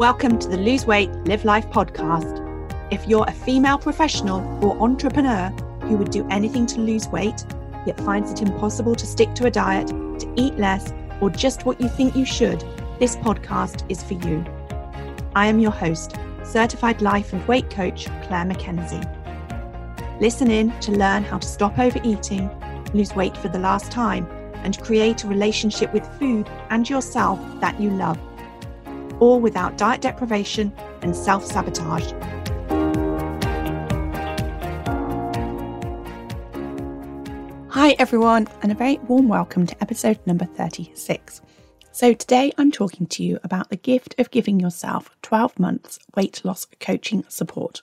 Welcome to the Lose Weight, Live Life podcast. If you're a female professional or entrepreneur who would do anything to lose weight, yet finds it impossible to stick to a diet, to eat less, or just what you think you should, this podcast is for you. I am your host, certified life and weight coach Claire McKenzie. Listen in to learn how to stop overeating, lose weight for the last time, and create a relationship with food and yourself that you love all without diet deprivation and self sabotage. Hi, everyone, and a very warm welcome to episode number 36. So, today I'm talking to you about the gift of giving yourself 12 months weight loss coaching support.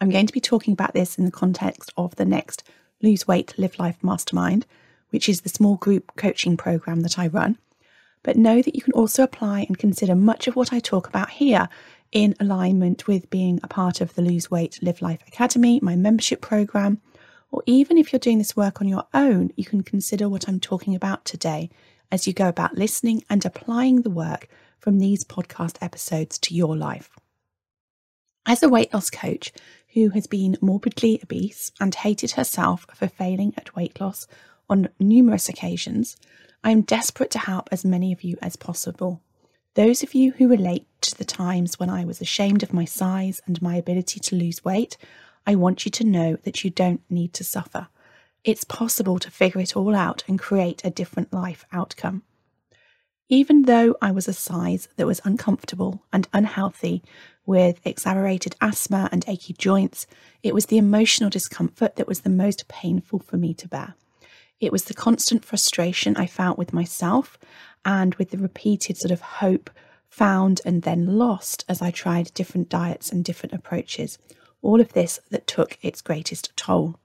I'm going to be talking about this in the context of the next Lose Weight, Live Life Mastermind, which is the small group coaching program that I run but know that you can also apply and consider much of what I talk about here in alignment with being a part of the Lose Weight Live Life Academy, my membership program, or even if you're doing this work on your own, you can consider what I'm talking about today as you go about listening and applying the work from these podcast episodes to your life. As a weight loss coach who has been morbidly obese and hated herself for failing at weight loss on numerous occasions, I am desperate to help as many of you as possible. Those of you who relate to the times when I was ashamed of my size and my ability to lose weight, I want you to know that you don't need to suffer. It's possible to figure it all out and create a different life outcome. Even though I was a size that was uncomfortable and unhealthy, with exacerbated asthma and achy joints, it was the emotional discomfort that was the most painful for me to bear. It was the constant frustration I felt with myself and with the repeated sort of hope found and then lost as I tried different diets and different approaches. All of this that took its greatest toll.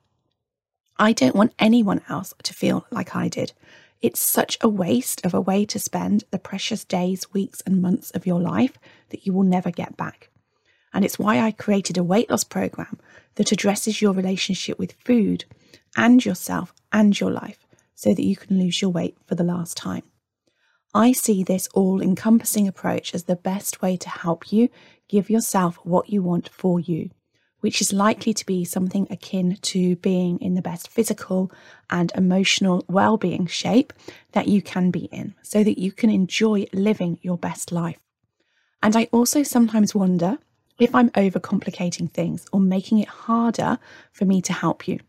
I don't want anyone else to feel like I did. It's such a waste of a way to spend the precious days, weeks, and months of your life that you will never get back. And it's why I created a weight loss program that addresses your relationship with food and yourself and your life so that you can lose your weight for the last time. I see this all encompassing approach as the best way to help you give yourself what you want for you, which is likely to be something akin to being in the best physical and emotional well being shape that you can be in, so that you can enjoy living your best life. And I also sometimes wonder if I'm overcomplicating things or making it harder for me to help you.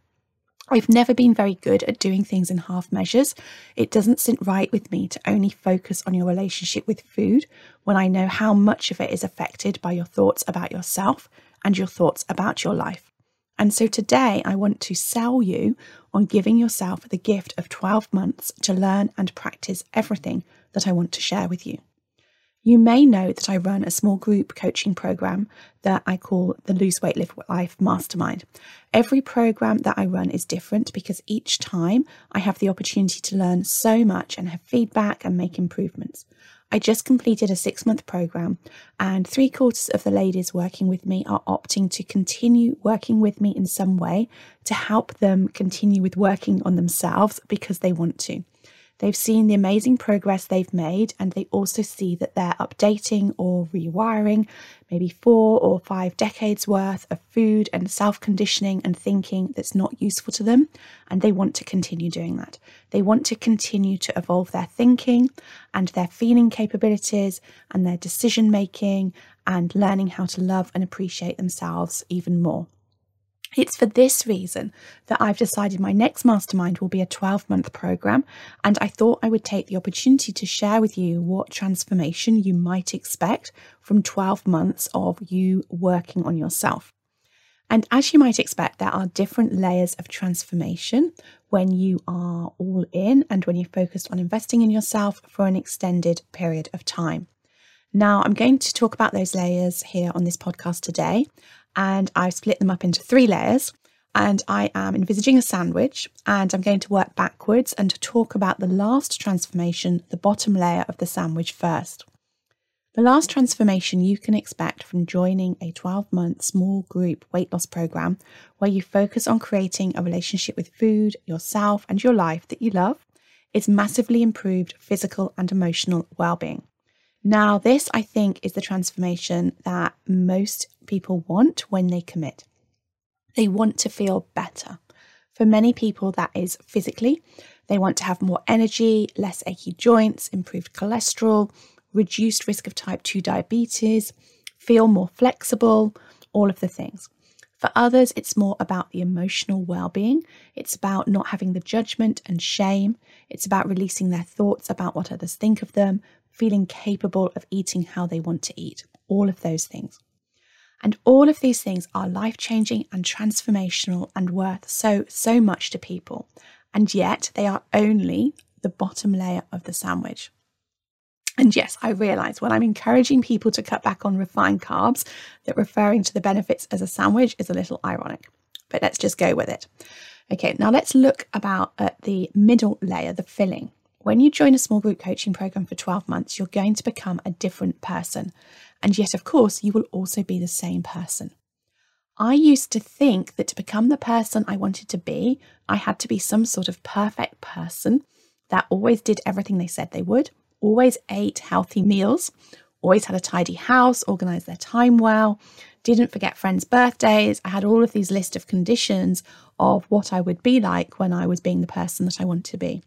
I've never been very good at doing things in half measures. It doesn't sit right with me to only focus on your relationship with food when I know how much of it is affected by your thoughts about yourself and your thoughts about your life. And so today I want to sell you on giving yourself the gift of 12 months to learn and practice everything that I want to share with you. You may know that I run a small group coaching program that I call the Lose Weight Live Life Mastermind. Every program that I run is different because each time I have the opportunity to learn so much and have feedback and make improvements. I just completed a six month program, and three quarters of the ladies working with me are opting to continue working with me in some way to help them continue with working on themselves because they want to. They've seen the amazing progress they've made, and they also see that they're updating or rewiring maybe four or five decades worth of food and self conditioning and thinking that's not useful to them. And they want to continue doing that. They want to continue to evolve their thinking and their feeling capabilities and their decision making and learning how to love and appreciate themselves even more. It's for this reason that I've decided my next mastermind will be a 12 month program, and I thought I would take the opportunity to share with you what transformation you might expect from 12 months of you working on yourself. And as you might expect, there are different layers of transformation when you are all in and when you're focused on investing in yourself for an extended period of time. Now, I'm going to talk about those layers here on this podcast today and I've split them up into three layers. And I am envisaging a sandwich, and I'm going to work backwards and to talk about the last transformation, the bottom layer of the sandwich first. The last transformation you can expect from joining a 12 month small group weight loss program where you focus on creating a relationship with food, yourself, and your life that you love is massively improved physical and emotional well being. Now, this I think is the transformation that most people want when they commit. They want to feel better. For many people, that is physically. They want to have more energy, less achy joints, improved cholesterol, reduced risk of type 2 diabetes, feel more flexible, all of the things. For others, it's more about the emotional well being. It's about not having the judgment and shame. It's about releasing their thoughts about what others think of them, feeling capable of eating how they want to eat. All of those things. And all of these things are life changing and transformational and worth so, so much to people. And yet they are only the bottom layer of the sandwich. And yes, I realize when I'm encouraging people to cut back on refined carbs, that referring to the benefits as a sandwich is a little ironic. But let's just go with it. Okay, now let's look about at the middle layer, the filling. When you join a small group coaching program for 12 months, you're going to become a different person. And yet, of course, you will also be the same person. I used to think that to become the person I wanted to be, I had to be some sort of perfect person that always did everything they said they would, always ate healthy meals, always had a tidy house, organized their time well, didn't forget friends' birthdays. I had all of these list of conditions of what I would be like when I was being the person that I wanted to be.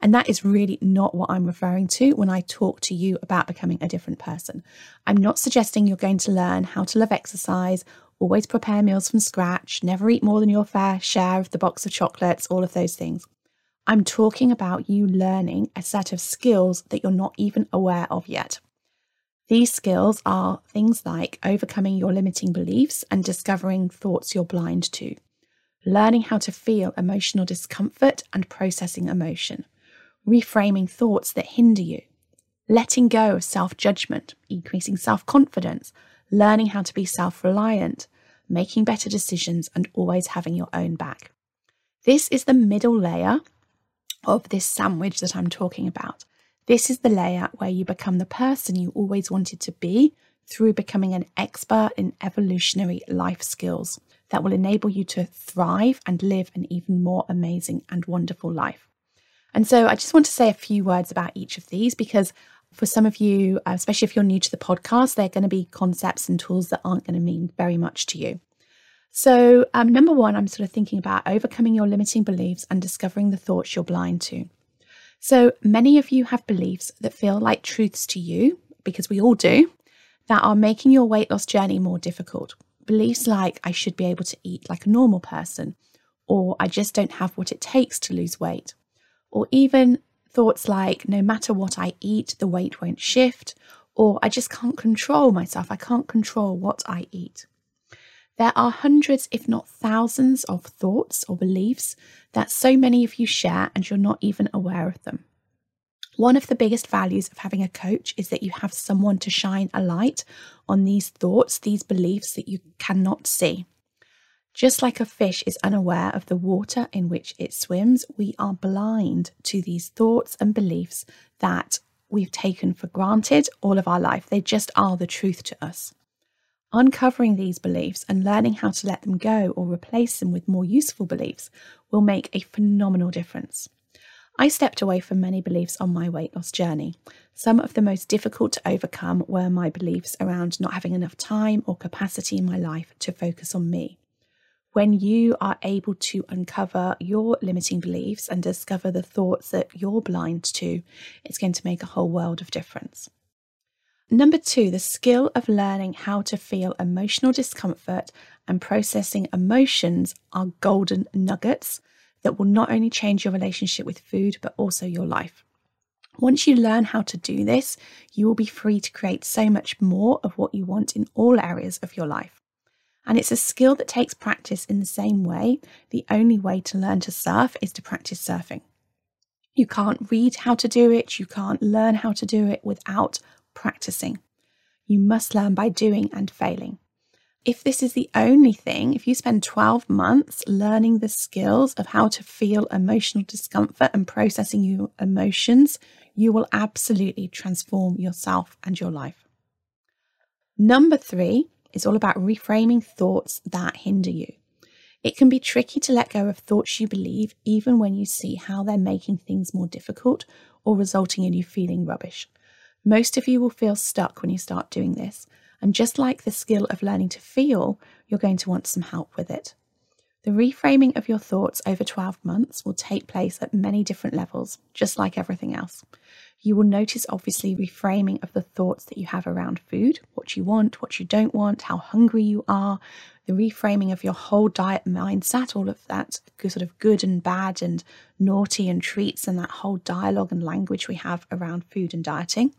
And that is really not what I'm referring to when I talk to you about becoming a different person. I'm not suggesting you're going to learn how to love exercise, always prepare meals from scratch, never eat more than your fair share of the box of chocolates, all of those things. I'm talking about you learning a set of skills that you're not even aware of yet. These skills are things like overcoming your limiting beliefs and discovering thoughts you're blind to, learning how to feel emotional discomfort and processing emotion, reframing thoughts that hinder you, letting go of self judgment, increasing self confidence, learning how to be self reliant, making better decisions, and always having your own back. This is the middle layer of this sandwich that I'm talking about. This is the layer where you become the person you always wanted to be through becoming an expert in evolutionary life skills that will enable you to thrive and live an even more amazing and wonderful life. And so I just want to say a few words about each of these because for some of you, especially if you're new to the podcast, they're going to be concepts and tools that aren't going to mean very much to you. So, um, number one, I'm sort of thinking about overcoming your limiting beliefs and discovering the thoughts you're blind to. So, many of you have beliefs that feel like truths to you, because we all do, that are making your weight loss journey more difficult. Beliefs like, I should be able to eat like a normal person, or I just don't have what it takes to lose weight, or even thoughts like, no matter what I eat, the weight won't shift, or I just can't control myself, I can't control what I eat. There are hundreds, if not thousands, of thoughts or beliefs that so many of you share and you're not even aware of them. One of the biggest values of having a coach is that you have someone to shine a light on these thoughts, these beliefs that you cannot see. Just like a fish is unaware of the water in which it swims, we are blind to these thoughts and beliefs that we've taken for granted all of our life. They just are the truth to us. Uncovering these beliefs and learning how to let them go or replace them with more useful beliefs will make a phenomenal difference. I stepped away from many beliefs on my weight loss journey. Some of the most difficult to overcome were my beliefs around not having enough time or capacity in my life to focus on me. When you are able to uncover your limiting beliefs and discover the thoughts that you're blind to, it's going to make a whole world of difference. Number two, the skill of learning how to feel emotional discomfort and processing emotions are golden nuggets that will not only change your relationship with food, but also your life. Once you learn how to do this, you will be free to create so much more of what you want in all areas of your life. And it's a skill that takes practice in the same way. The only way to learn to surf is to practice surfing. You can't read how to do it, you can't learn how to do it without practicing. You must learn by doing and failing. If this is the only thing, if you spend 12 months learning the skills of how to feel emotional discomfort and processing your emotions, you will absolutely transform yourself and your life. Number three is all about reframing thoughts that hinder you. It can be tricky to let go of thoughts you believe, even when you see how they're making things more difficult or resulting in you feeling rubbish. Most of you will feel stuck when you start doing this. And just like the skill of learning to feel, you're going to want some help with it. The reframing of your thoughts over 12 months will take place at many different levels, just like everything else. You will notice, obviously, reframing of the thoughts that you have around food, what you want, what you don't want, how hungry you are, the reframing of your whole diet mindset, all of that sort of good and bad and naughty and treats, and that whole dialogue and language we have around food and dieting.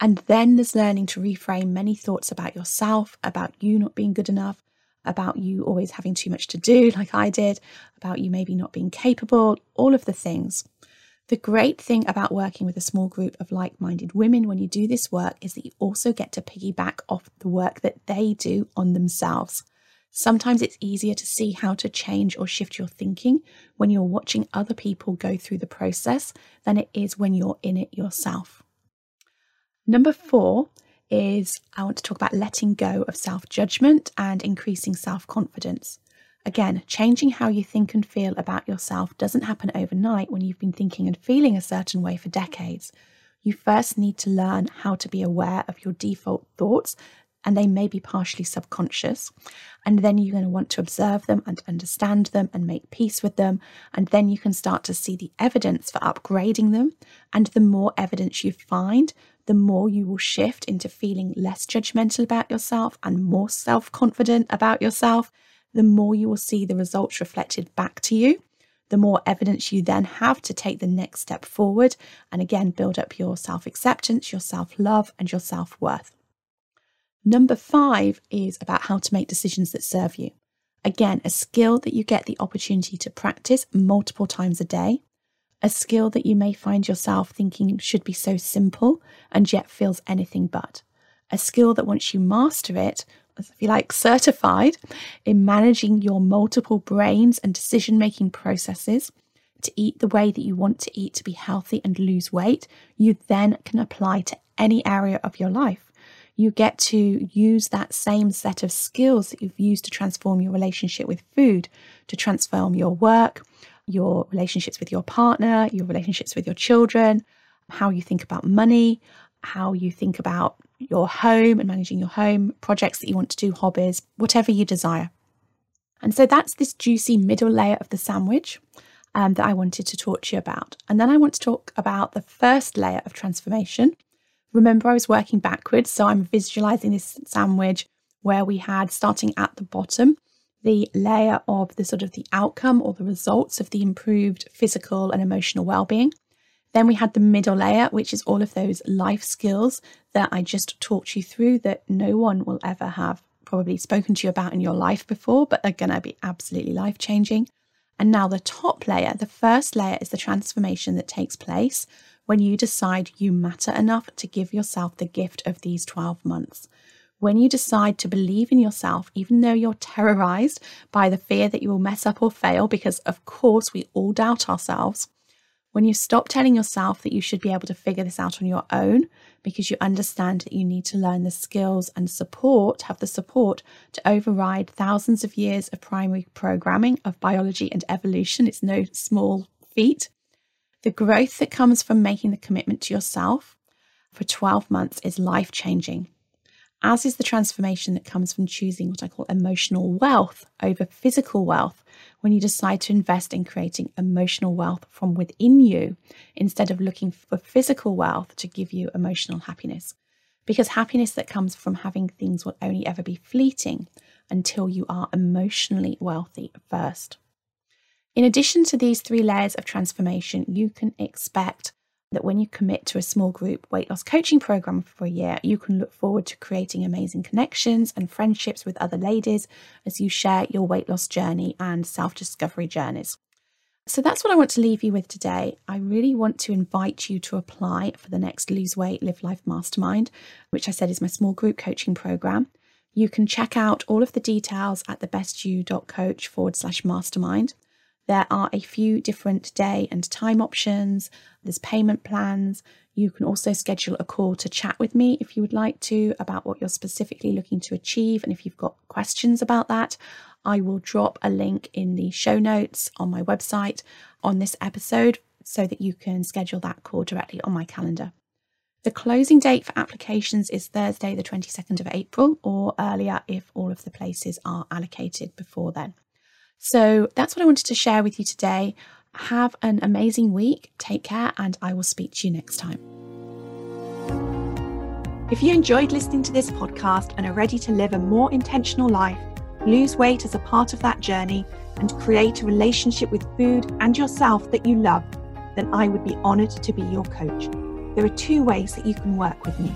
And then there's learning to reframe many thoughts about yourself, about you not being good enough, about you always having too much to do, like I did, about you maybe not being capable, all of the things. The great thing about working with a small group of like minded women when you do this work is that you also get to piggyback off the work that they do on themselves. Sometimes it's easier to see how to change or shift your thinking when you're watching other people go through the process than it is when you're in it yourself. Number four is I want to talk about letting go of self judgment and increasing self confidence. Again, changing how you think and feel about yourself doesn't happen overnight when you've been thinking and feeling a certain way for decades. You first need to learn how to be aware of your default thoughts, and they may be partially subconscious. And then you're going to want to observe them and understand them and make peace with them. And then you can start to see the evidence for upgrading them. And the more evidence you find, the more you will shift into feeling less judgmental about yourself and more self confident about yourself, the more you will see the results reflected back to you. The more evidence you then have to take the next step forward and again build up your self acceptance, your self love, and your self worth. Number five is about how to make decisions that serve you. Again, a skill that you get the opportunity to practice multiple times a day a skill that you may find yourself thinking should be so simple and yet feels anything but. A skill that once you master it, if you like, certified in managing your multiple brains and decision making processes to eat the way that you want to eat to be healthy and lose weight, you then can apply to any area of your life. You get to use that same set of skills that you've used to transform your relationship with food, to transform your work, your relationships with your partner, your relationships with your children, how you think about money, how you think about your home and managing your home, projects that you want to do, hobbies, whatever you desire. And so that's this juicy middle layer of the sandwich um, that I wanted to talk to you about. And then I want to talk about the first layer of transformation. Remember, I was working backwards, so I'm visualizing this sandwich where we had starting at the bottom the layer of the sort of the outcome or the results of the improved physical and emotional well-being. Then we had the middle layer, which is all of those life skills that I just talked you through that no one will ever have probably spoken to you about in your life before, but they're going to be absolutely life changing. And now the top layer, the first layer is the transformation that takes place when you decide you matter enough to give yourself the gift of these 12 months when you decide to believe in yourself, even though you're terrorized by the fear that you will mess up or fail, because of course we all doubt ourselves, when you stop telling yourself that you should be able to figure this out on your own, because you understand that you need to learn the skills and support, have the support to override thousands of years of primary programming of biology and evolution, it's no small feat. The growth that comes from making the commitment to yourself for 12 months is life changing as is the transformation that comes from choosing what I call emotional wealth over physical wealth when you decide to invest in creating emotional wealth from within you instead of looking for physical wealth to give you emotional happiness. Because happiness that comes from having things will only ever be fleeting until you are emotionally wealthy first. In addition to these three layers of transformation, you can expect that when you commit to a small group weight loss coaching program for a year, you can look forward to creating amazing connections and friendships with other ladies as you share your weight loss journey and self discovery journeys. So that's what I want to leave you with today. I really want to invite you to apply for the next Lose Weight, Live Life Mastermind, which I said is my small group coaching program. You can check out all of the details at thebestyou.coach forward slash mastermind. There are a few different day and time options. There's payment plans. You can also schedule a call to chat with me if you would like to about what you're specifically looking to achieve. And if you've got questions about that, I will drop a link in the show notes on my website on this episode so that you can schedule that call directly on my calendar. The closing date for applications is Thursday, the 22nd of April, or earlier if all of the places are allocated before then. So that's what I wanted to share with you today. Have an amazing week. Take care, and I will speak to you next time. If you enjoyed listening to this podcast and are ready to live a more intentional life, lose weight as a part of that journey, and create a relationship with food and yourself that you love, then I would be honoured to be your coach. There are two ways that you can work with me.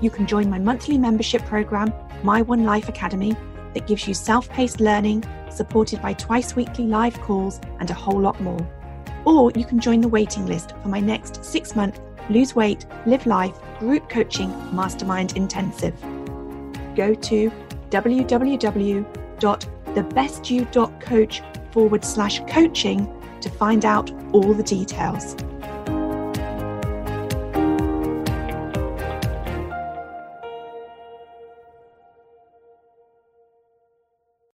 You can join my monthly membership program, My One Life Academy, that gives you self paced learning, supported by twice weekly live calls, and a whole lot more. Or you can join the waiting list for my next six month Lose Weight, Live Life group coaching mastermind intensive. Go to www.thebestyou.coach forward slash coaching to find out all the details.